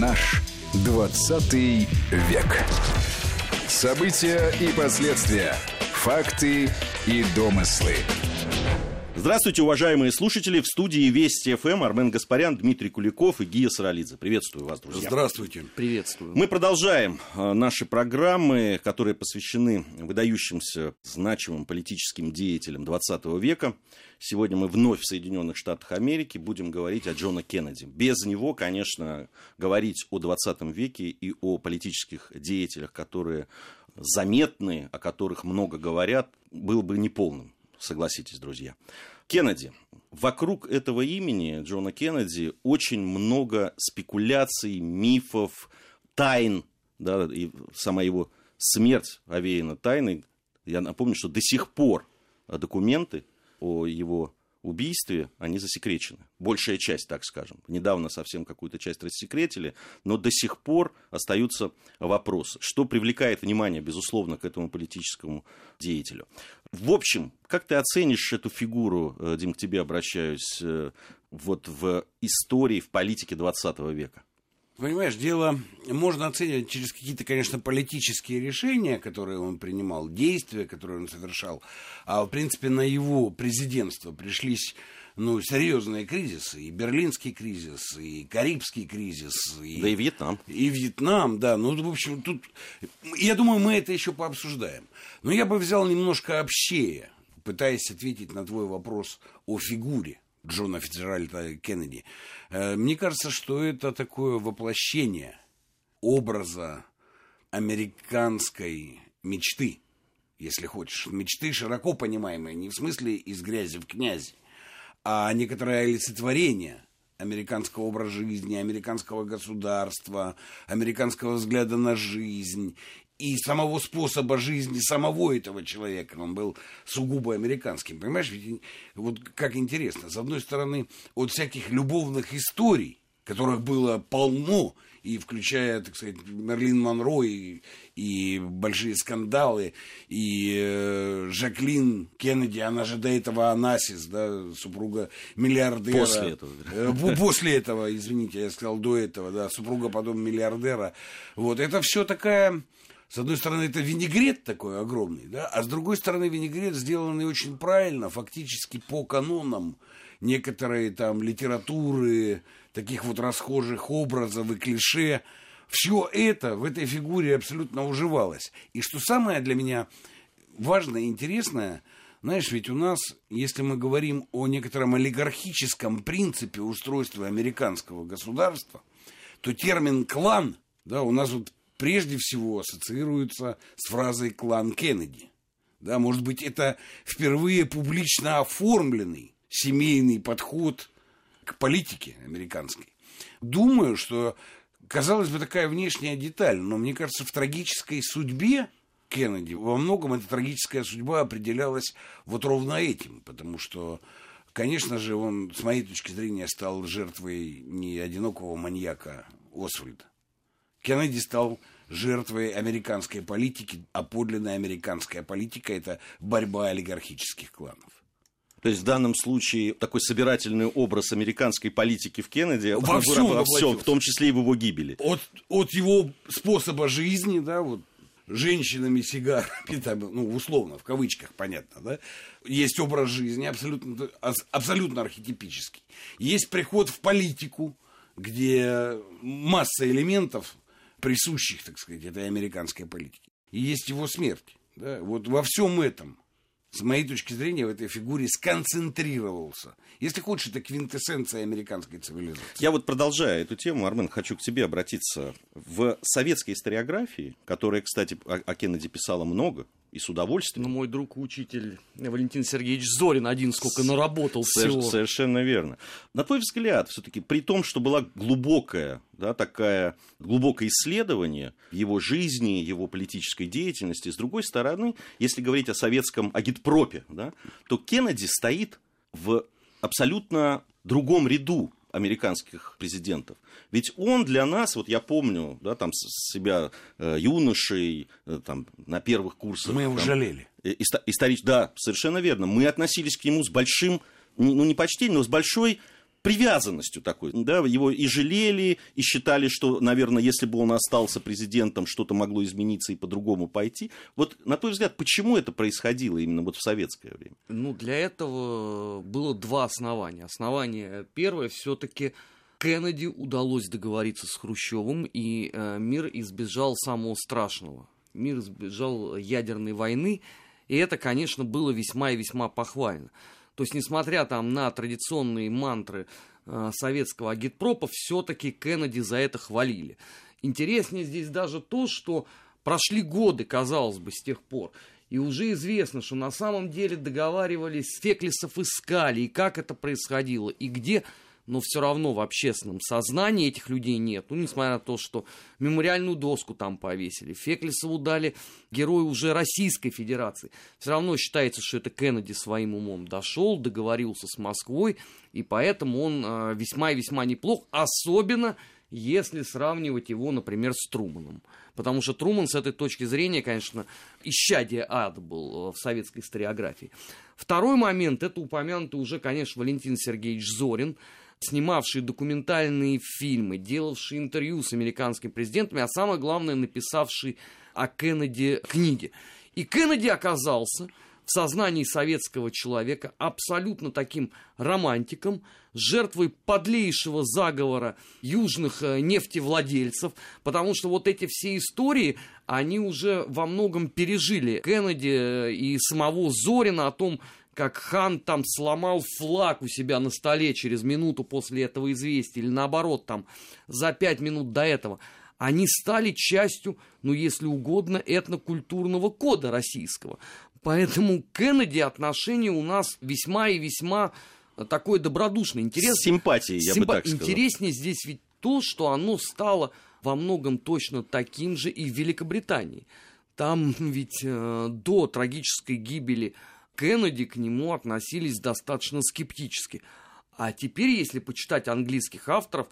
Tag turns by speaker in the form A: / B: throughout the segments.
A: Наш 20 век. События и последствия. Факты и домыслы.
B: Здравствуйте, уважаемые слушатели. В студии Вести ФМ Армен Гаспарян, Дмитрий Куликов и Гия Саралидзе. Приветствую вас, друзья.
C: Здравствуйте.
D: Приветствую.
B: Мы продолжаем э, наши программы, которые посвящены выдающимся значимым политическим деятелям 20 века. Сегодня мы вновь в Соединенных Штатах Америки будем говорить о Джона Кеннеди. Без него, конечно, говорить о 20 веке и о политических деятелях, которые заметны, о которых много говорят, было бы неполным согласитесь, друзья. Кеннеди. Вокруг этого имени Джона Кеннеди очень много спекуляций, мифов, тайн, да, и сама его смерть овеяна тайной. Я напомню, что до сих пор документы о его убийстве, они засекречены. Большая часть, так скажем. Недавно совсем какую-то часть рассекретили, но до сих пор остаются вопросы. Что привлекает внимание, безусловно, к этому политическому деятелю. В общем, как ты оценишь эту фигуру, э, Дим, к тебе обращаюсь, э, вот в истории, в политике 20 века?
C: Понимаешь, дело можно оценивать через какие-то, конечно, политические решения, которые он принимал, действия, которые он совершал. А, в принципе, на его президентство пришлись ну, серьезные кризисы. И Берлинский кризис, и Карибский кризис.
B: И, да и Вьетнам.
C: И Вьетнам, да. Ну, в общем, тут... Я думаю, мы это еще пообсуждаем. Но я бы взял немножко общее, пытаясь ответить на твой вопрос о фигуре. Джона Фиtzgerальда Кеннеди. Э, мне кажется, что это такое воплощение образа американской мечты, если хочешь. Мечты широко понимаемые, не в смысле из грязи в князи, а некоторое олицетворение американского образа жизни, американского государства, американского взгляда на жизнь и самого способа жизни самого этого человека. Он был сугубо американским. Понимаешь, ведь вот как интересно. С одной стороны, от всяких любовных историй, которых было полно, и включая, так сказать, Мерлин Монро и, и большие скандалы, и э, Жаклин Кеннеди, она же до этого Анасис, да, супруга миллиардера.
B: После этого.
C: Э, после этого, извините, я сказал до этого, да, супруга потом миллиардера. Вот, это все такая с одной стороны, это винегрет такой огромный, да, а с другой стороны, винегрет сделанный очень правильно, фактически по канонам некоторой там литературы, таких вот расхожих образов и клише. Все это в этой фигуре абсолютно уживалось. И что самое для меня важное и интересное, знаешь, ведь у нас, если мы говорим о некотором олигархическом принципе устройства американского государства, то термин «клан», да, у нас вот прежде всего ассоциируется с фразой «клан Кеннеди». Да, может быть, это впервые публично оформленный семейный подход к политике американской. Думаю, что, казалось бы, такая внешняя деталь, но мне кажется, в трагической судьбе Кеннеди во многом эта трагическая судьба определялась вот ровно этим, потому что, конечно же, он, с моей точки зрения, стал жертвой не одинокого маньяка Освальда, Кеннеди стал жертвой американской политики, а подлинная американская политика – это борьба олигархических кланов.
B: То есть в данном случае такой собирательный образ американской политики в Кеннеди
C: во всем,
B: во всем в том числе и в его гибели.
C: От, от его способа жизни, да, вот женщинами, сигарами, там, ну, условно, в кавычках, понятно, да, есть образ жизни абсолютно, абсолютно архетипический. Есть приход в политику, где масса элементов присущих, так сказать, этой американской политике. И есть его смерть. Да? Вот во всем этом, с моей точки зрения, в этой фигуре сконцентрировался. Если хочешь, это квинтэссенция американской цивилизации.
B: Я вот продолжая эту тему, Армен, хочу к тебе обратиться. В советской историографии, которая, кстати, о Кеннеди писала много, и с удовольствием.
D: Ну, мой друг, учитель Валентин Сергеевич Зорин один сколько наработал всего.
B: Совершенно верно. На твой взгляд, все-таки при том, что была глубокая, да, такая, глубокое исследование его жизни, его политической деятельности, с другой стороны, если говорить о советском агитпропе, да, то Кеннеди стоит в абсолютно другом ряду американских президентов. Ведь он для нас, вот я помню, да, там себя э, юношей, э, там, на первых курсах.
C: Мы его
B: там,
C: жалели.
B: Э, историч... Да, совершенно верно. Мы относились к нему с большим, ну не почтением, но с большой привязанностью такой. Да, его и жалели, и считали, что, наверное, если бы он остался президентом, что-то могло измениться и по-другому пойти. Вот, на твой взгляд, почему это происходило именно вот в советское время?
D: Ну, для этого было два основания. Основание первое все-таки Кеннеди удалось договориться с Хрущевым, и э, мир избежал самого страшного. Мир избежал ядерной войны, и это, конечно, было весьма и весьма похвально. То есть, несмотря там на традиционные мантры э, советского агитпропа, все-таки Кеннеди за это хвалили. Интереснее здесь даже то, что прошли годы, казалось бы, с тех пор. И уже известно, что на самом деле договаривались, Феклисов искали, и как это происходило, и где но все равно в общественном сознании этих людей нет. Ну, несмотря на то, что мемориальную доску там повесили, Феклисову дали герою уже Российской Федерации. Все равно считается, что это Кеннеди своим умом дошел, договорился с Москвой, и поэтому он э, весьма и весьма неплох, особенно если сравнивать его, например, с Труманом. Потому что Труман с этой точки зрения, конечно, исчадие ад был в советской историографии. Второй момент, это упомянутый уже, конечно, Валентин Сергеевич Зорин, снимавший документальные фильмы, делавший интервью с американскими президентами, а самое главное, написавший о Кеннеди книги. И Кеннеди оказался в сознании советского человека абсолютно таким романтиком, жертвой подлейшего заговора южных э, нефтевладельцев, потому что вот эти все истории, они уже во многом пережили Кеннеди э, и самого Зорина о том, как хан там сломал флаг у себя на столе через минуту после этого известия, или наоборот, там за пять минут до этого, они стали частью, ну если угодно, этнокультурного кода российского. Поэтому к Кеннеди отношение у нас весьма и весьма такое добродушное. Интерес...
B: Симпатии, я Симпа... бы так
D: сказал. Интереснее здесь ведь то, что оно стало во многом точно таким же и в Великобритании. Там ведь э, до трагической гибели Кеннеди к нему относились достаточно скептически. А теперь, если почитать английских авторов,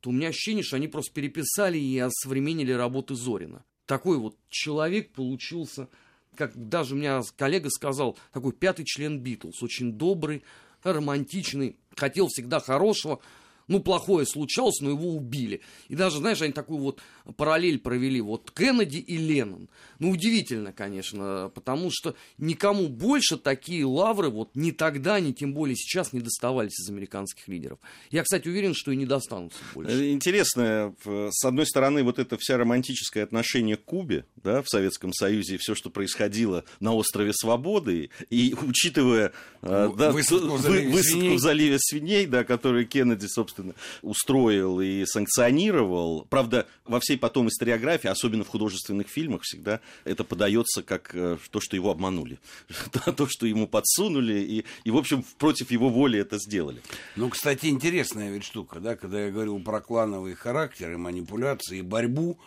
D: то у меня ощущение, что они просто переписали и осовременили работы Зорина. Такой вот человек получился, как даже у меня коллега сказал, такой пятый член Битлз, очень добрый, романтичный, хотел всегда хорошего, ну, плохое случалось, но его убили. И даже, знаешь, они такую вот параллель провели, вот Кеннеди и Леннон. Ну, удивительно, конечно, потому что никому больше такие лавры вот ни тогда, ни тем более сейчас не доставались из американских лидеров. Я, кстати, уверен, что и не достанутся больше.
B: Э, интересно, с одной стороны, вот это вся романтическое отношение к Кубе, да, в Советском Союзе, и все, что происходило на острове Свободы, и учитывая э, ну, да, высадку, в заливе, высадку в заливе свиней, да, который Кеннеди, собственно, устроил и санкционировал. Правда, во всей потом историографии, особенно в художественных фильмах, всегда это подается как э, то, что его обманули, то, что ему подсунули, и, и, в общем, против его воли это сделали.
C: Ну, кстати, интересная ведь штука, да, когда я говорил про клановый характер и манипуляции, и борьбу,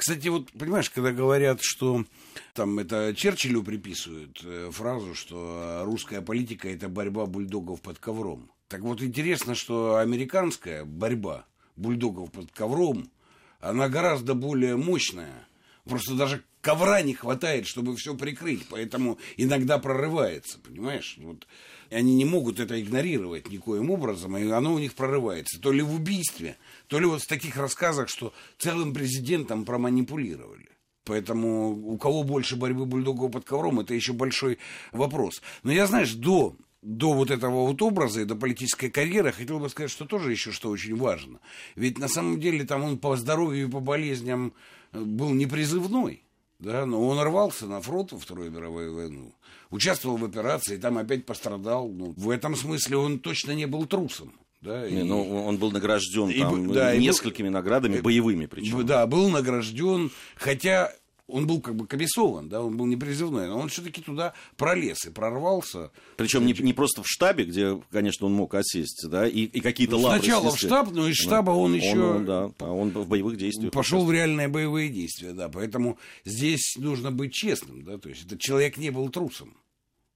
C: кстати, вот понимаешь, когда говорят, что там это Черчиллю приписывают э, фразу, что русская политика это борьба бульдогов под ковром. Так вот интересно, что американская борьба бульдогов под ковром, она гораздо более мощная. Просто даже ковра не хватает, чтобы все прикрыть, поэтому иногда прорывается, понимаешь? Вот они не могут это игнорировать никоим образом, и оно у них прорывается. То ли в убийстве, то ли вот в таких рассказах, что целым президентом проманипулировали. Поэтому у кого больше борьбы бульдогов под ковром, это еще большой вопрос. Но я, знаешь, до до вот этого вот образа и до политической карьеры, хотел бы сказать, что тоже еще что очень важно. Ведь на самом деле там он по здоровью и по болезням был непризывной. Да, но он рвался на фронт во Вторую мировую войну, участвовал в операции, там опять пострадал. Ну, в этом смысле он точно не был трусом. Да,
B: не, и... ну, он был награжден и, там, да, несколькими был... наградами, боевыми причем.
C: Да, был награжден, хотя он был как бы комиссован, да, он был не призывной, но он все-таки туда пролез и прорвался.
B: Причем не, не просто в штабе, где, конечно, он мог осесть, да, и, и какие-то ну, лавры.
C: Сначала в штаб, но из штаба он, он еще...
B: Он, да, а он в боевых действиях.
C: Пошел в реальные боевые действия, да, поэтому здесь нужно быть честным, да, то есть этот человек не был трусом.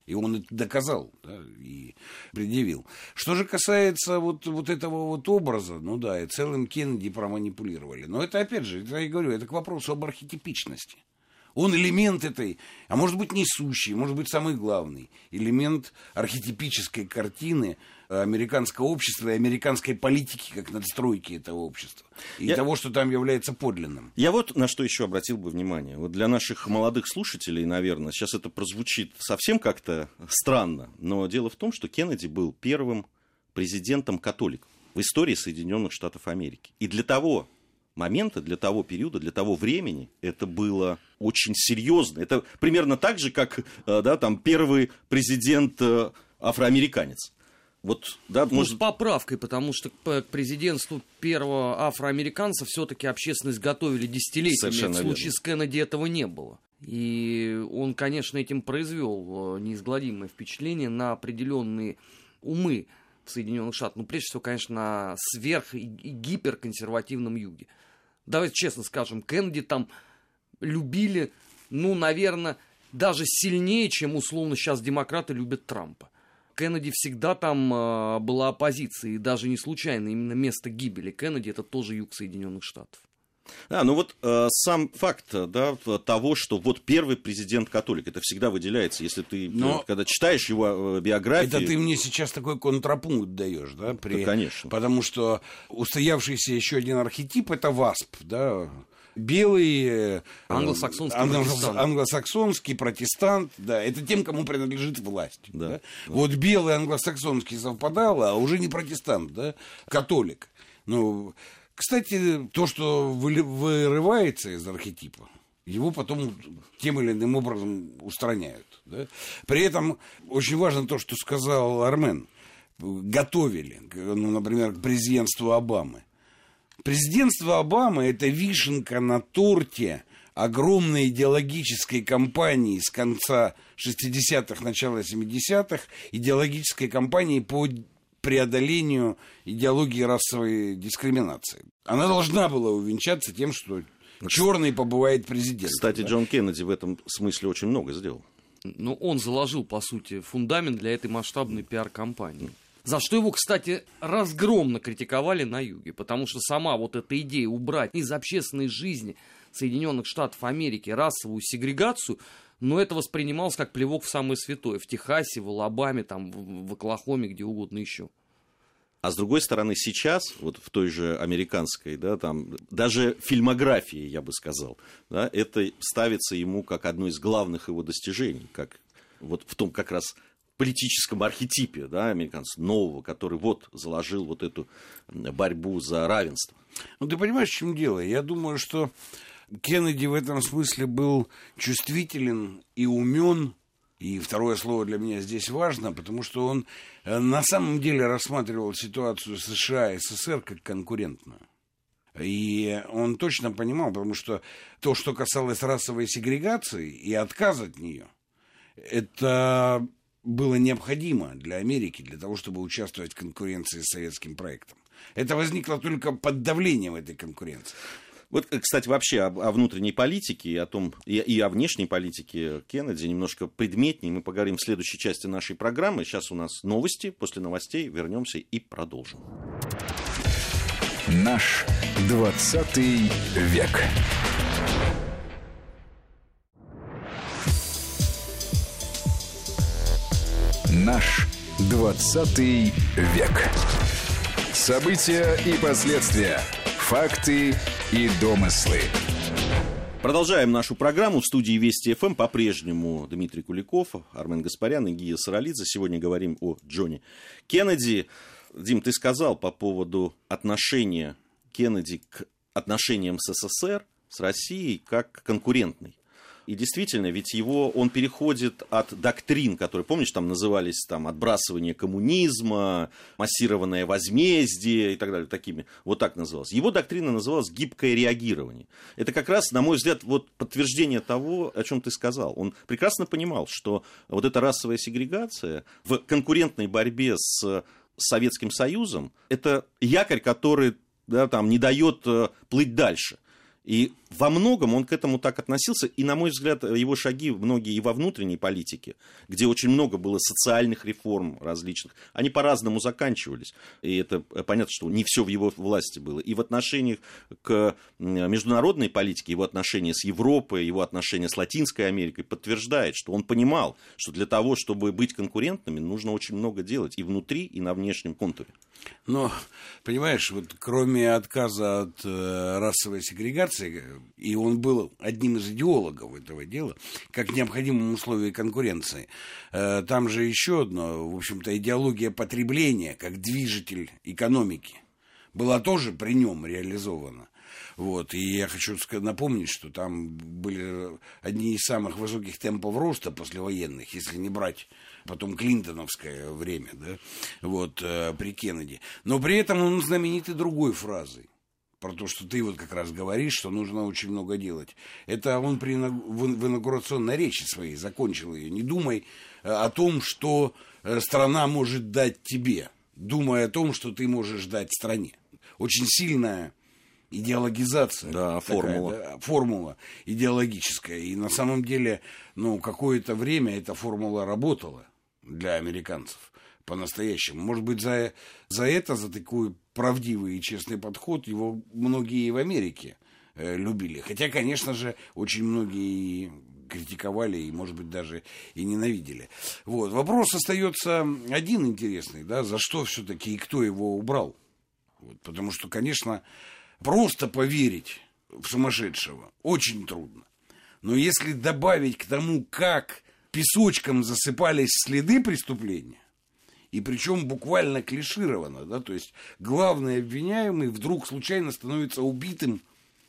C: И он это доказал да, и предъявил. Что же касается вот, вот этого вот образа, ну да, и целым Кеннеди проманипулировали. Но это, опять же, это я говорю, это к вопросу об архетипичности. Он элемент этой, а может быть несущий, может быть самый главный, элемент архетипической картины американского общества и американской политики как надстройки этого общества. И я... того, что там является подлинным.
B: Я вот на что еще обратил бы внимание. Вот для наших молодых слушателей, наверное, сейчас это прозвучит совсем как-то странно, но дело в том, что Кеннеди был первым президентом-католиком в истории Соединенных Штатов Америки. И для того момента, для того периода, для того времени это было очень серьезно. Это примерно так же, как э, да, там, первый президент э, афроамериканец.
D: Вот, да, ну, может... с поправкой, потому что к президентству первого афроамериканца все-таки общественность готовили десятилетиями. Совершенно в случае верно. с Кеннеди этого не было. И он, конечно, этим произвел э, неизгладимое впечатление на определенные умы в Соединенных Штатах. Ну, прежде всего, конечно, на сверх- и гиперконсервативном юге. Давайте честно скажем, Кеннеди там любили, ну, наверное, даже сильнее, чем условно сейчас демократы любят Трампа. Кеннеди всегда там э, была оппозиция, и даже не случайно именно место гибели Кеннеди это тоже юг Соединенных Штатов.
B: А, ну вот э, сам факт да, того, что вот первый президент католик, это всегда выделяется, если ты, Но... когда читаешь его э, биографию.
C: Это ты мне сейчас такой контрапункт даешь, да?
B: При... Да, конечно.
C: Потому что устоявшийся еще один архетип это ВАСП, да, белый э,
D: англосаксонский,
C: англо- протестант. англосаксонский протестант, да, это тем, кому принадлежит власть. Да. Да? Вот белый англосаксонский совпадало, а уже не протестант, да, католик. Ну, кстати, то, что вырывается из архетипа, его потом тем или иным образом устраняют. Да? При этом очень важно то, что сказал Армен. Готовили, ну, например, к президентству Обамы. Президентство Обамы – это вишенка на торте огромной идеологической кампании с конца 60-х, начала 70-х, идеологической кампании по преодолению идеологии расовой дискриминации. Она должна была увенчаться тем, что черный побывает президент.
B: Кстати, да? Джон Кеннеди в этом смысле очень много сделал.
D: Ну, он заложил, по сути, фундамент для этой масштабной пиар-компании. За что его, кстати, разгромно критиковали на юге, потому что сама вот эта идея убрать из общественной жизни Соединенных Штатов Америки расовую сегрегацию, но это воспринималось как плевок в самое святое. В Техасе, в Алабаме, там, в Оклахоме, где угодно еще.
B: А с другой стороны, сейчас, вот в той же американской, да, там, даже фильмографии, я бы сказал, да, это ставится ему как одно из главных его достижений, как вот в том как раз политическом архетипе да, американцев нового, который вот заложил вот эту борьбу за равенство.
C: Ну, ты понимаешь, в чем дело? Я думаю, что Кеннеди в этом смысле был чувствителен и умен, и второе слово для меня здесь важно, потому что он э, на самом деле рассматривал ситуацию США и СССР как конкурентную. И он точно понимал, потому что то, что касалось расовой сегрегации и отказа от нее, это было необходимо для Америки, для того, чтобы участвовать в конкуренции с советским проектом. Это возникло только под давлением этой конкуренции.
B: Вот, кстати, вообще о, о внутренней политике о том, и, и о внешней политике Кеннеди немножко предметнее мы поговорим в следующей части нашей программы. Сейчас у нас новости, после новостей вернемся и продолжим.
A: Наш 20 век. Наш 20 век. События и последствия. Факты и домыслы.
B: Продолжаем нашу программу. В студии Вести ФМ по-прежнему Дмитрий Куликов, Армен Гаспарян и Гия Саралидзе. Сегодня говорим о Джоне Кеннеди. Дим, ты сказал по поводу отношения Кеннеди к отношениям с СССР, с Россией, как конкурентной. И действительно, ведь его, он переходит от доктрин, которые, помнишь, там назывались там отбрасывание коммунизма, массированное возмездие и так далее, такими, вот так называлось. Его доктрина называлась гибкое реагирование. Это как раз, на мой взгляд, вот подтверждение того, о чем ты сказал. Он прекрасно понимал, что вот эта расовая сегрегация в конкурентной борьбе с Советским Союзом, это якорь, который да, там, не дает э, плыть дальше. И во многом он к этому так относился, и, на мой взгляд, его шаги многие и во внутренней политике, где очень много было социальных реформ различных, они по-разному заканчивались. И это понятно, что не все в его власти было. И в отношениях к международной политике, его отношения с Европой, его отношения с Латинской Америкой подтверждает, что он понимал, что для того, чтобы быть конкурентными, нужно очень много делать и внутри, и на внешнем контуре.
C: Но, понимаешь, вот кроме отказа от э, расовой сегрегации, и он был одним из идеологов этого дела, как необходимым условие конкуренции, э, там же еще одно, в общем-то, идеология потребления, как движитель экономики, была тоже при нем реализована. Вот. И я хочу напомнить, что там были одни из самых высоких темпов роста послевоенных, если не брать потом Клинтоновское время, да, вот, э, при Кеннеди. Но при этом он знаменит и другой фразой про то, что ты вот как раз говоришь, что нужно очень много делать. Это он при, в инаугурационной речи своей закончил ее. Не думай э, о том, что э, страна может дать тебе. Думай о том, что ты можешь дать стране. Очень сильная идеологизация.
B: Да, такая, формула.
C: Да, формула идеологическая. И на самом деле, ну, какое-то время эта формула работала для американцев по-настоящему. Может быть, за, за это, за такой правдивый и честный подход его многие в Америке э, любили. Хотя, конечно же, очень многие критиковали и, может быть, даже и ненавидели. Вот. Вопрос остается один интересный, да, за что все-таки и кто его убрал. Вот. Потому что, конечно, просто поверить в сумасшедшего очень трудно. Но если добавить к тому, как песочком засыпались следы преступления, и причем буквально клишировано, да, то есть главный обвиняемый вдруг случайно становится убитым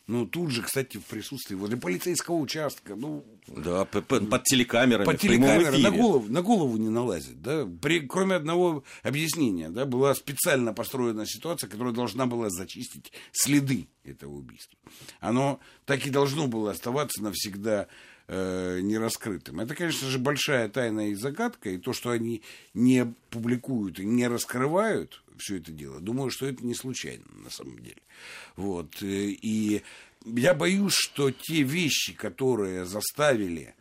C: ну, тут же, кстати, в присутствии возле полицейского участка. Ну,
B: да, под телекамерами.
C: Под телекамерами на голову, на голову не налазит. Да? При, кроме одного объяснения, да, была специально построена ситуация, которая должна была зачистить следы этого убийства. Оно так и должно было оставаться навсегда э, нераскрытым. Это, конечно же, большая тайна и загадка, и то, что они не публикуют и не раскрывают все это дело, думаю, что это не случайно на самом деле. Вот. Э, и я боюсь, что те вещи, которые заставили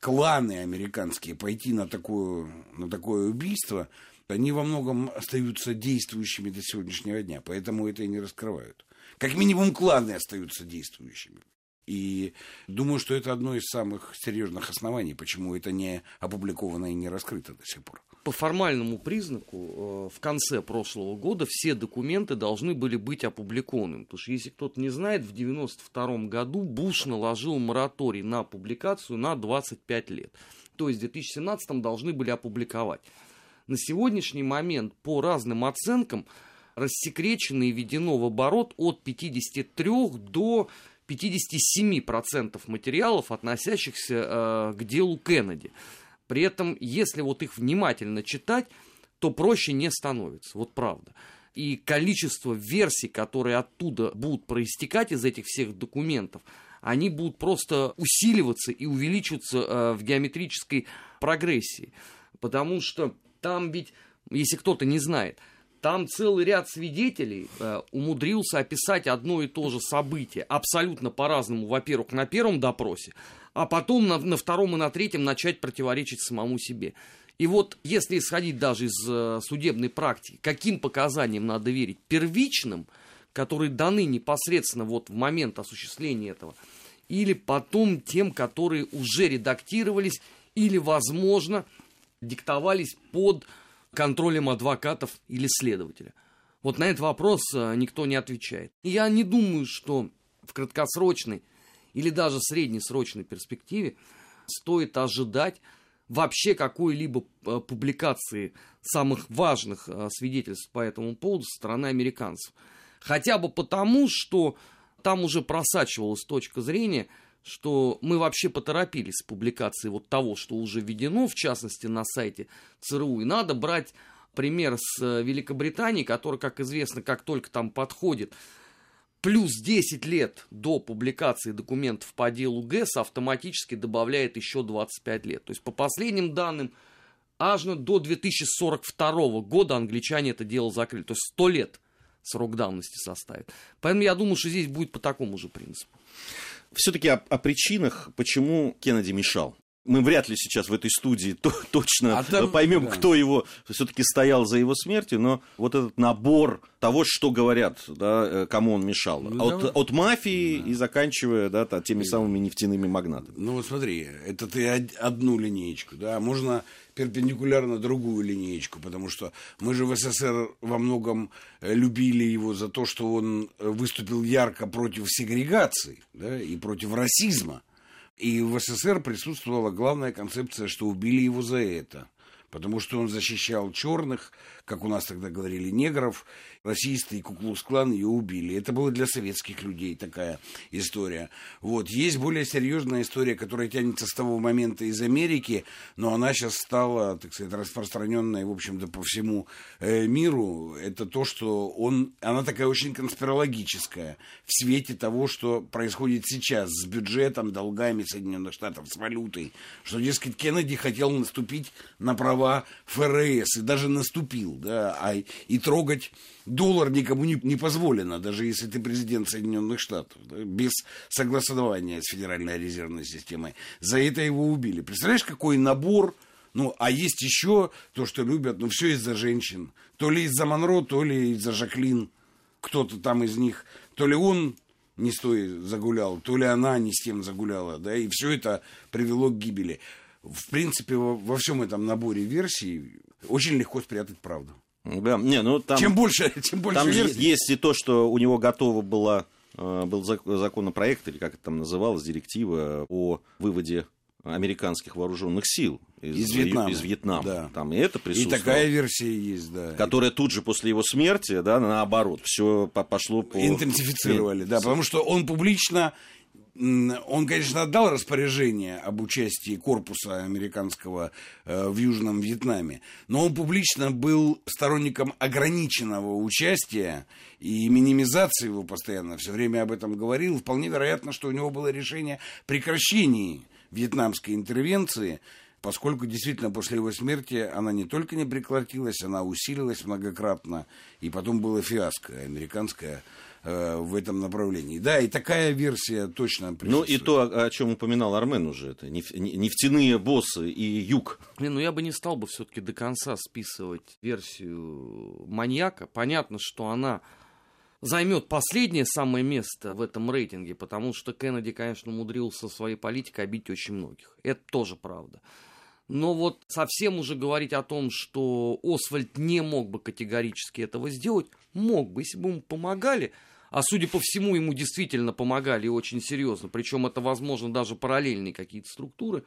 C: кланы американские пойти на такое, на такое убийство, они во многом остаются действующими до сегодняшнего дня, поэтому это и не раскрывают. Как минимум кланы остаются действующими. И думаю, что это одно из самых серьезных оснований, почему это не опубликовано и не раскрыто до сих пор.
D: По формальному признаку э, в конце прошлого года все документы должны были быть опубликованы. Потому что, если кто-то не знает, в 1992 году Буш наложил мораторий на публикацию на 25 лет. То есть в 2017 должны были опубликовать. На сегодняшний момент по разным оценкам рассекречено и введено в оборот от 53 до 57% материалов, относящихся э, к делу Кеннеди. При этом, если вот их внимательно читать, то проще не становится, вот правда. И количество версий, которые оттуда будут проистекать из этих всех документов, они будут просто усиливаться и увеличиваться э, в геометрической прогрессии. Потому что там ведь, если кто-то не знает, там целый ряд свидетелей э, умудрился описать одно и то же событие абсолютно по-разному, во-первых, на первом допросе, а потом на, на втором и на третьем начать противоречить самому себе. И вот если исходить даже из э, судебной практики, каким показаниям надо верить? Первичным, которые даны непосредственно вот в момент осуществления этого, или потом тем, которые уже редактировались или, возможно, диктовались под контролем адвокатов или следователя? Вот на этот вопрос э, никто не отвечает. И я не думаю, что в краткосрочной или даже среднесрочной перспективе стоит ожидать вообще какой-либо э, публикации самых важных э, свидетельств по этому поводу со стороны американцев. Хотя бы потому, что там уже просачивалась точка зрения, что мы вообще поторопились с публикацией вот того, что уже введено, в частности, на сайте ЦРУ. И надо брать пример с э, Великобритании, который, как известно, как только там подходит плюс 10 лет до публикации документов по делу ГЭС автоматически добавляет еще 25 лет. То есть, по последним данным, аж до 2042 года англичане это дело закрыли. То есть, 100 лет срок давности составит. Поэтому я думаю, что здесь будет по такому же принципу.
B: Все-таки о, о причинах, почему Кеннеди мешал мы вряд ли сейчас в этой студии то, точно а там, поймем, да. кто его все-таки стоял за его смертью, но вот этот набор того, что говорят, да, э, кому он мешал. Ну, от, давай. от мафии да. и заканчивая да, теми да. самыми нефтяными магнатами.
C: Ну вот смотри, это ты одну линеечку, да, можно перпендикулярно другую линеечку, потому что мы же в СССР во многом э, любили его за то, что он выступил ярко против сегрегации да, и против расизма. И в СССР присутствовала главная концепция, что убили его за это. Потому что он защищал черных, как у нас тогда говорили, негров, расисты и Куклус-клан ее убили. Это было для советских людей такая история. Вот. Есть более серьезная история, которая тянется с того момента из Америки, но она сейчас стала, так сказать, распространенной, в общем-то, по всему э, миру. Это то, что он, она такая очень конспирологическая в свете того, что происходит сейчас с бюджетом, долгами Соединенных Штатов, с валютой, что, дескать, Кеннеди хотел наступить на права ФРС и даже наступил, да, а, и трогать доллар никому не, не позволено, даже если ты президент Соединенных Штатов, да, без согласования с Федеральной резервной системой. За это его убили. Представляешь, какой набор ну, а есть еще то, что любят, ну, все из-за женщин. То ли из-за Монро, то ли из-за Жаклин. Кто-то там из них. То ли он не с той загулял, то ли она не с тем загуляла, да, и все это привело к гибели. В принципе, во, всем этом наборе версий очень легко спрятать правду.
B: Да, не, ну там...
C: Чем больше, чем больше
B: Там версий. есть и то, что у него готово было э, был законопроект, или как это там называлось, директива о выводе американских вооруженных сил
C: из, из Вьетнама.
B: Из Вьетнама. Да. Там и это присутствовало.
C: И такая версия есть, да.
B: Которая тут же после его смерти, да, наоборот, все пошло по...
C: Интенсифицировали, да, потому что он публично он, конечно, отдал распоряжение об участии корпуса американского э, в Южном Вьетнаме, но он публично был сторонником ограниченного участия и минимизации его постоянно, все время об этом говорил. Вполне вероятно, что у него было решение прекращения вьетнамской интервенции, поскольку действительно после его смерти она не только не прекратилась, она усилилась многократно, и потом было фиаско американское Э, в этом направлении. Да, и такая версия точно
B: присутствует. Ну и то, о чем упоминал Армен уже, это нефтяные боссы и юг.
D: Не, ну я бы не стал бы все-таки до конца списывать версию маньяка. Понятно, что она займет последнее самое место в этом рейтинге, потому что Кеннеди, конечно, умудрился своей политикой обить очень многих. Это тоже правда. Но вот совсем уже говорить о том, что Освальд не мог бы категорически этого сделать, мог бы, если бы ему помогали, а судя по всему, ему действительно помогали очень серьезно, причем это, возможно, даже параллельные какие-то структуры,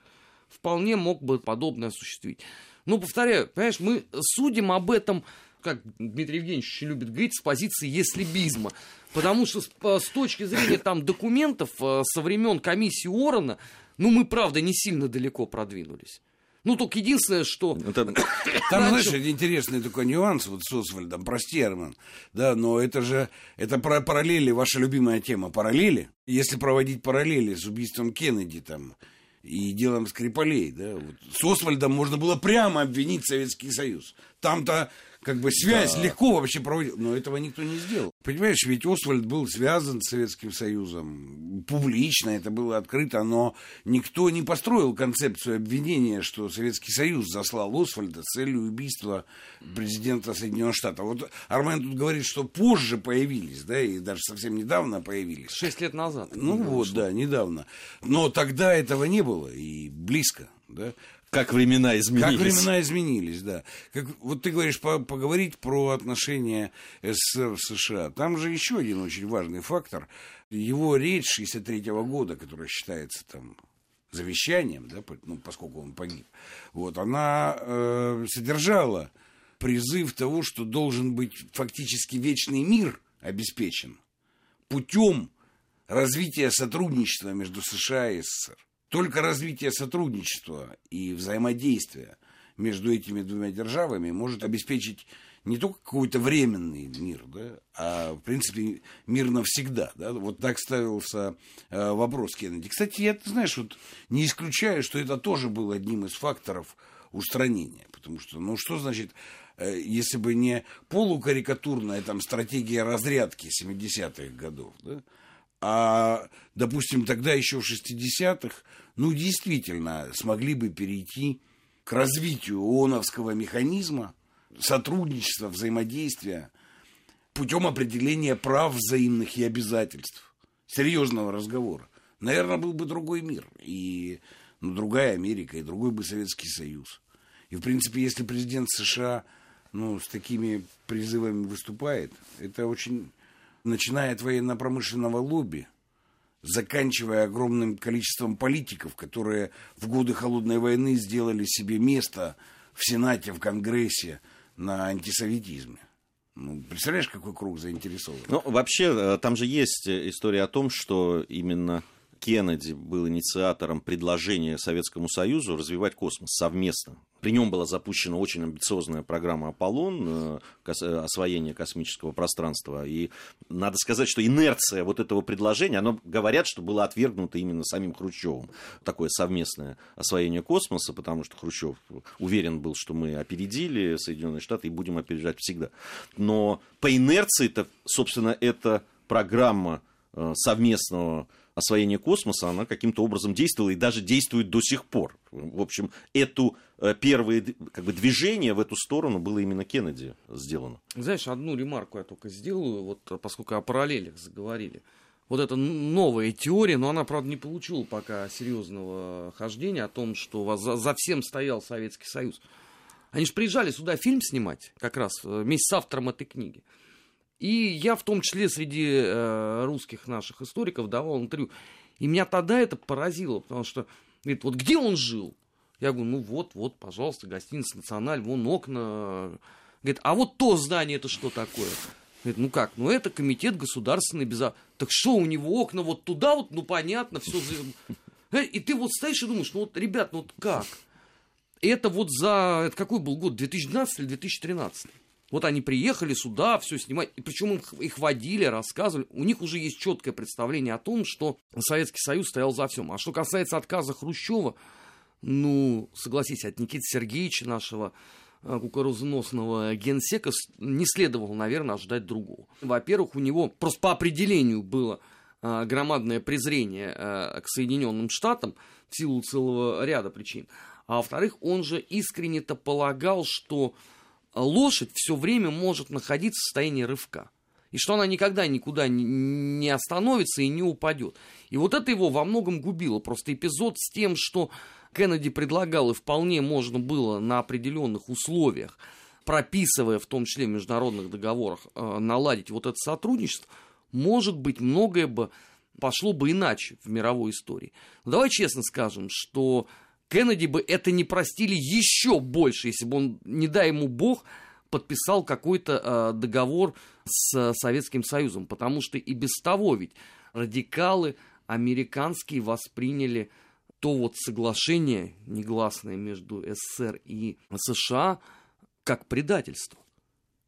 D: вполне мог бы подобное осуществить. Но, повторяю, понимаешь, мы судим об этом, как Дмитрий Евгеньевич любит говорить, с позиции еслибизма. Потому что с, с точки зрения там документов э, со времен комиссии Орона, ну, мы, правда, не сильно далеко продвинулись. Ну, только единственное, что... Это...
C: Там, знаешь, интересный такой нюанс вот с Освальдом, прости, Арман, да, но это же, это про параллели, ваша любимая тема, параллели. Если проводить параллели с убийством Кеннеди там и делом Скрипалей, да, вот, с Освальдом можно было прямо обвинить Советский Союз. Там-то как бы связь да. легко вообще проводить, но этого никто не сделал. Понимаешь, ведь Освальд был связан с Советским Союзом, публично это было открыто, но никто не построил концепцию обвинения, что Советский Союз заслал Освальда с целью убийства президента Соединенных Штатов. Вот Армен тут говорит, что позже появились, да, и даже совсем недавно появились.
D: Шесть лет назад.
C: Ну вот, да, недавно. Но тогда этого не было и близко. Да?
B: Как времена изменились.
C: Как времена изменились, да. Как, вот ты говоришь, по, поговорить про отношения СССР с США. Там же еще один очень важный фактор. Его речь 63 -го года, которая считается там завещанием, да, ну, поскольку он погиб, вот, она э, содержала призыв того, что должен быть фактически вечный мир обеспечен путем развития сотрудничества между США и СССР. Только развитие сотрудничества и взаимодействия между этими двумя державами может обеспечить не только какой-то временный мир, да, а, в принципе, мир навсегда. Да? Вот так ставился э, вопрос Кеннеди. Кстати, я, знаешь, вот не исключаю, что это тоже был одним из факторов устранения. Потому что, ну, что значит, э, если бы не полукарикатурная там стратегия разрядки 70-х годов, да, А, допустим, тогда еще в 60-х, ну, действительно, смогли бы перейти к развитию ООНовского механизма, сотрудничества, взаимодействия путем определения прав взаимных и обязательств, серьезного разговора. Наверное, был бы другой мир, и ну, другая Америка, и другой бы Советский Союз. И, в принципе, если президент США ну, с такими призывами выступает, это очень начиная от военно-промышленного лобби, заканчивая огромным количеством политиков, которые в годы Холодной войны сделали себе место в Сенате, в Конгрессе на антисоветизме. Ну, представляешь, какой круг заинтересован?
B: Ну, вообще, э, там же есть история о том, что именно Кеннеди был инициатором предложения Советскому Союзу развивать космос совместно. При нем была запущена очень амбициозная программа «Аполлон», э, э, освоение космического пространства. И надо сказать, что инерция вот этого предложения, оно говорят, что было отвергнуто именно самим Хрущевым. Такое совместное освоение космоса, потому что Хрущев уверен был, что мы опередили Соединенные Штаты и будем опережать всегда. Но по инерции-то, собственно, эта программа э, совместного освоения космоса, она каким-то образом действовала и даже действует до сих пор. В общем, эту э, первое как бы, движение в эту сторону было именно Кеннеди сделано.
D: Знаешь, одну ремарку я только сделаю, вот поскольку о параллелях заговорили. Вот эта новая теория, но она, правда, не получила пока серьезного хождения о том, что за, за всем стоял Советский Союз. Они же приезжали сюда фильм снимать, как раз э, вместе с автором этой книги. И я в том числе среди э, русских наших историков давал интервью. И меня тогда это поразило, потому что, говорит, вот где он жил? Я говорю, ну вот, вот, пожалуйста, гостиница «Националь», вон окна. Говорит, а вот то здание, это что такое? Говорит, ну как, ну это комитет государственной безопасности. Так что, у него окна вот туда вот, ну понятно, все. Э, и ты вот стоишь и думаешь, ну вот, ребят, ну вот как? Это вот за, это какой был год, 2012 или 2013? Вот они приехали сюда, все снимать, и причем их, их водили, рассказывали. У них уже есть четкое представление о том, что Советский Союз стоял за всем. А что касается отказа Хрущева, ну, согласись, от Никиты Сергеевича, нашего э, кукурузоносного генсека, не следовало, наверное, ожидать другого. Во-первых, у него просто по определению было э, громадное презрение э, к Соединенным Штатам в силу целого ряда причин. А во-вторых, он же искренне-то полагал, что лошадь все время может находиться в состоянии рывка. И что она никогда никуда не остановится и не упадет. И вот это его во многом губило. Просто эпизод с тем, что Кеннеди предлагал, и вполне можно было на определенных условиях, прописывая в том числе в международных договорах, э, наладить вот это сотрудничество, может быть, многое бы пошло бы иначе в мировой истории. Но давай честно скажем, что Кеннеди бы это не простили еще больше, если бы он, не дай ему бог, подписал какой-то э, договор с э, Советским Союзом, потому что и без того ведь радикалы американские восприняли то вот соглашение негласное между СССР и США как предательство,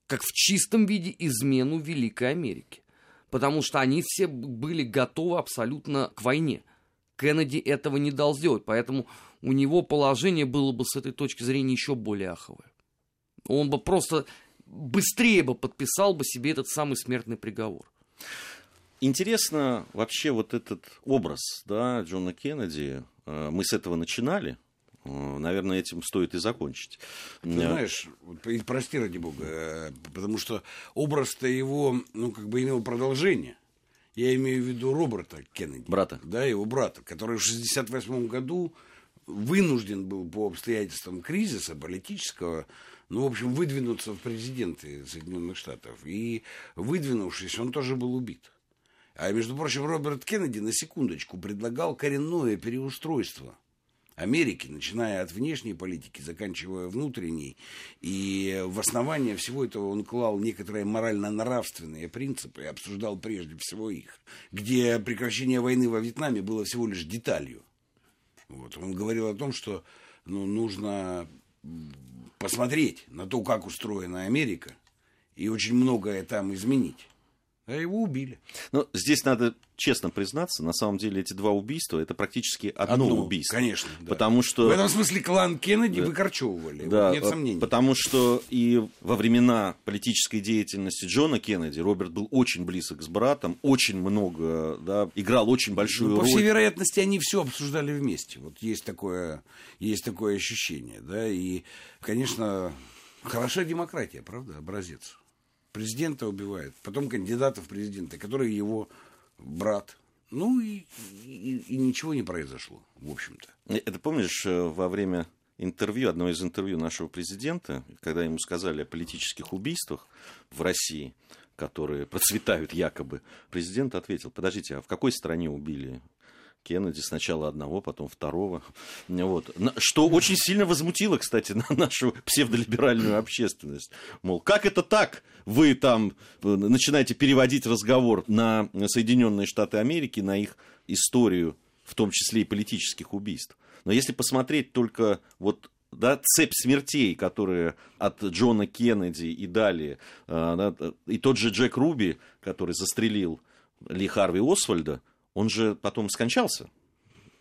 D: как в чистом виде измену Великой Америки, потому что они все были готовы абсолютно к войне. Кеннеди этого не дал сделать, поэтому у него положение было бы с этой точки зрения еще более аховое. Он бы просто быстрее бы подписал бы себе этот самый смертный приговор.
B: Интересно вообще вот этот образ да, Джона Кеннеди. Э, мы с этого начинали. Э, наверное, этим стоит и закончить.
C: Ты знаешь, прости ради бога, э, потому что образ-то его, ну, как бы имел продолжение. Я имею в виду Роберта Кеннеди.
B: Брата.
C: Да, его брата, который в 1968 году вынужден был по обстоятельствам кризиса политического, ну, в общем, выдвинуться в президенты Соединенных Штатов. И выдвинувшись, он тоже был убит. А, между прочим, Роберт Кеннеди на секундочку предлагал коренное переустройство Америки, начиная от внешней политики, заканчивая внутренней. И в основание всего этого он клал некоторые морально-нравственные принципы и обсуждал прежде всего их, где прекращение войны во Вьетнаме было всего лишь деталью. Вот. Он говорил о том, что ну, нужно посмотреть на то, как устроена Америка, и очень многое там изменить. А его убили.
B: Но здесь надо честно признаться, на самом деле эти два убийства это практически одно,
C: Одно,
B: убийство.
C: конечно, да.
B: Потому что...
C: В этом смысле клан Кеннеди выкорчевывали,
B: Да,
C: нет
B: э,
C: сомнений.
B: потому что и во времена политической деятельности Джона Кеннеди Роберт был очень близок с братом, очень много, да, играл очень большую
C: Ну, по
B: роль.
C: всей вероятности, они все обсуждали вместе. Вот есть такое, есть такое ощущение, да, и, конечно, хорошая демократия, правда, образец. Президента убивают, потом кандидата в президенты, который его брат. Ну и, и- и ничего не произошло, в общем-то.
B: Это помнишь, э, во время интервью, одно из интервью нашего президента, когда ему сказали о политических убийствах в России, которые процветают якобы, президент ответил, подождите, а в какой стране убили Кеннеди, сначала одного, потом второго. Вот. Что очень сильно возмутило, кстати, на нашу псевдолиберальную общественность. Мол, как это так? Вы там э, начинаете переводить разговор на Соединенные Штаты Америки, на их историю, в том числе и политических убийств. Но если посмотреть только вот да, цепь смертей, которые от Джона Кеннеди и далее, э, да, и тот же Джек Руби, который застрелил Ли Харви Освальда, он же потом скончался,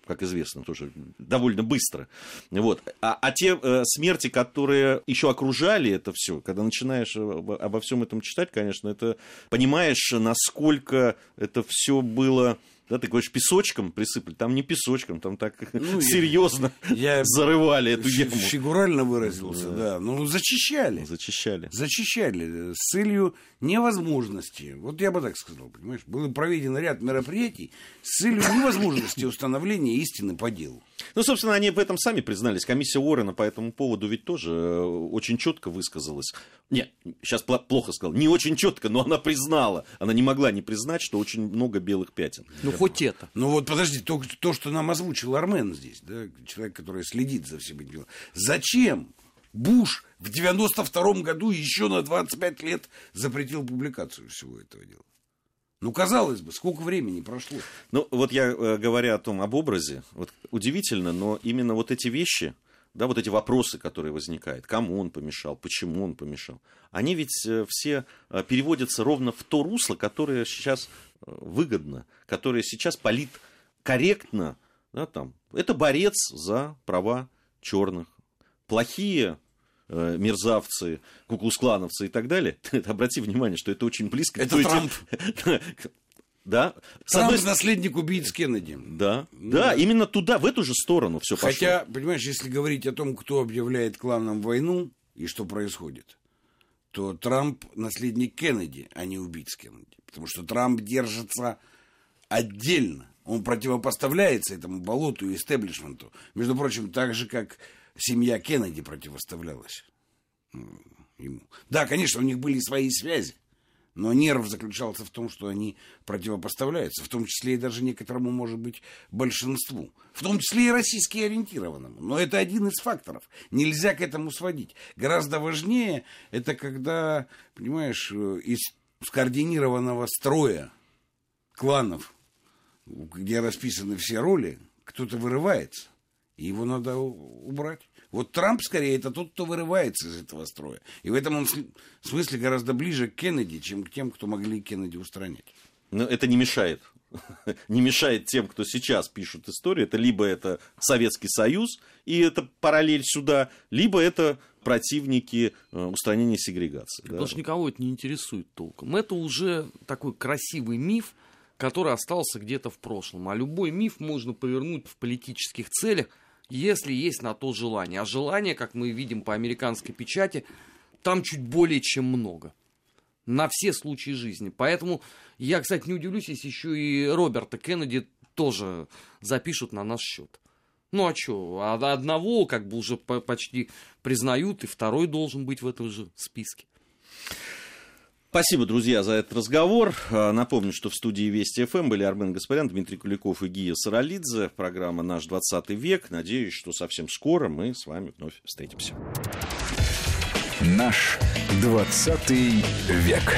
B: как известно, тоже довольно быстро. Вот. А, а те э, смерти, которые еще окружали это все, когда начинаешь об- обо всем этом читать, конечно, это понимаешь, насколько это все было. Да, ты говоришь, песочком присыпали. Там не песочком, там так
C: Ну, я-
B: серьезно
C: я
B: зарывали эту
C: Фи-
B: яму.
C: Фигурально выразился, да. Ну, зачищали.
B: Зачищали.
C: Зачищали с целью невозможности. Вот я бы так сказал, понимаешь? Был проведен ряд мероприятий с целью невозможности установления истины по делу.
B: Ну, собственно, они в этом сами признались. Комиссия Уоррена по этому поводу ведь тоже э, очень четко высказалась. Нет, сейчас плохо сказал. Не очень четко, но она признала. Она не могла не признать, что очень много белых пятен.
D: Ну, хоть это.
C: Ну вот подожди, то, то, что нам озвучил Армен здесь, да, человек, который следит за всем этим делом. Зачем Буш в 92 году еще на 25 лет запретил публикацию всего этого дела? Ну, казалось бы, сколько времени прошло?
B: Ну, вот я, э, говоря о том, об образе, вот удивительно, но именно вот эти вещи, да, вот эти вопросы, которые возникают, кому он помешал, почему он помешал, они ведь э, все э, переводятся ровно в то русло, которое сейчас выгодно, которое сейчас политкорректно, да, там, это борец за права черных. Плохие мерзавцы, куклусклановцы и так далее, обрати внимание, что это очень близко
C: Это Трамп.
B: Да.
C: Трамп
B: одной
C: наследник убийц Кеннеди.
B: да, да, именно туда, в эту же сторону все пошло.
C: Хотя, понимаешь, если говорить о том, кто объявляет кланом войну и что происходит, то Трамп наследник Кеннеди, а не убийц Кеннеди. Потому что Трамп держится отдельно. Он противопоставляется этому болоту и истеблишменту. Между прочим, так же, как семья Кеннеди противоставлялась ему. Да, конечно, у них были свои связи. Но нерв заключался в том, что они противопоставляются, в том числе и даже некоторому, может быть, большинству, в том числе и российски ориентированному. Но это один из факторов. Нельзя к этому сводить. Гораздо важнее это когда, понимаешь, э, из скоординированного строя кланов, где расписаны все роли, кто-то вырывается, и его надо убрать. Вот Трамп, скорее, это тот, кто вырывается из этого строя. И в этом он см- смысле гораздо ближе к Кеннеди, чем к тем, кто могли Кеннеди устранять.
B: Но это не мешает. Не мешает тем, кто сейчас пишет историю. Это либо это Советский Союз, и это параллель сюда, либо это противники э, устранения сегрегации. да.
D: Потому что никого это не интересует толком. Это уже такой красивый миф, который остался где-то в прошлом. А любой миф можно повернуть в политических целях, если есть на то желание. А желание, как мы видим по американской печати, там чуть более чем много. На все случаи жизни. Поэтому я, кстати, не удивлюсь, если еще и Роберта Кеннеди тоже запишут на наш счет. Ну а что, одного как бы уже по- почти признают, и второй должен быть в этом же списке.
B: Спасибо, друзья, за этот разговор. А, Напомню, что в студии Вести ФМ были Армен Гаспарян, Дмитрий Куликов и Гия Саралидзе. Программа «Наш 20 век». Надеюсь, что совсем скоро мы с вами вновь встретимся.
A: Наш 20 век.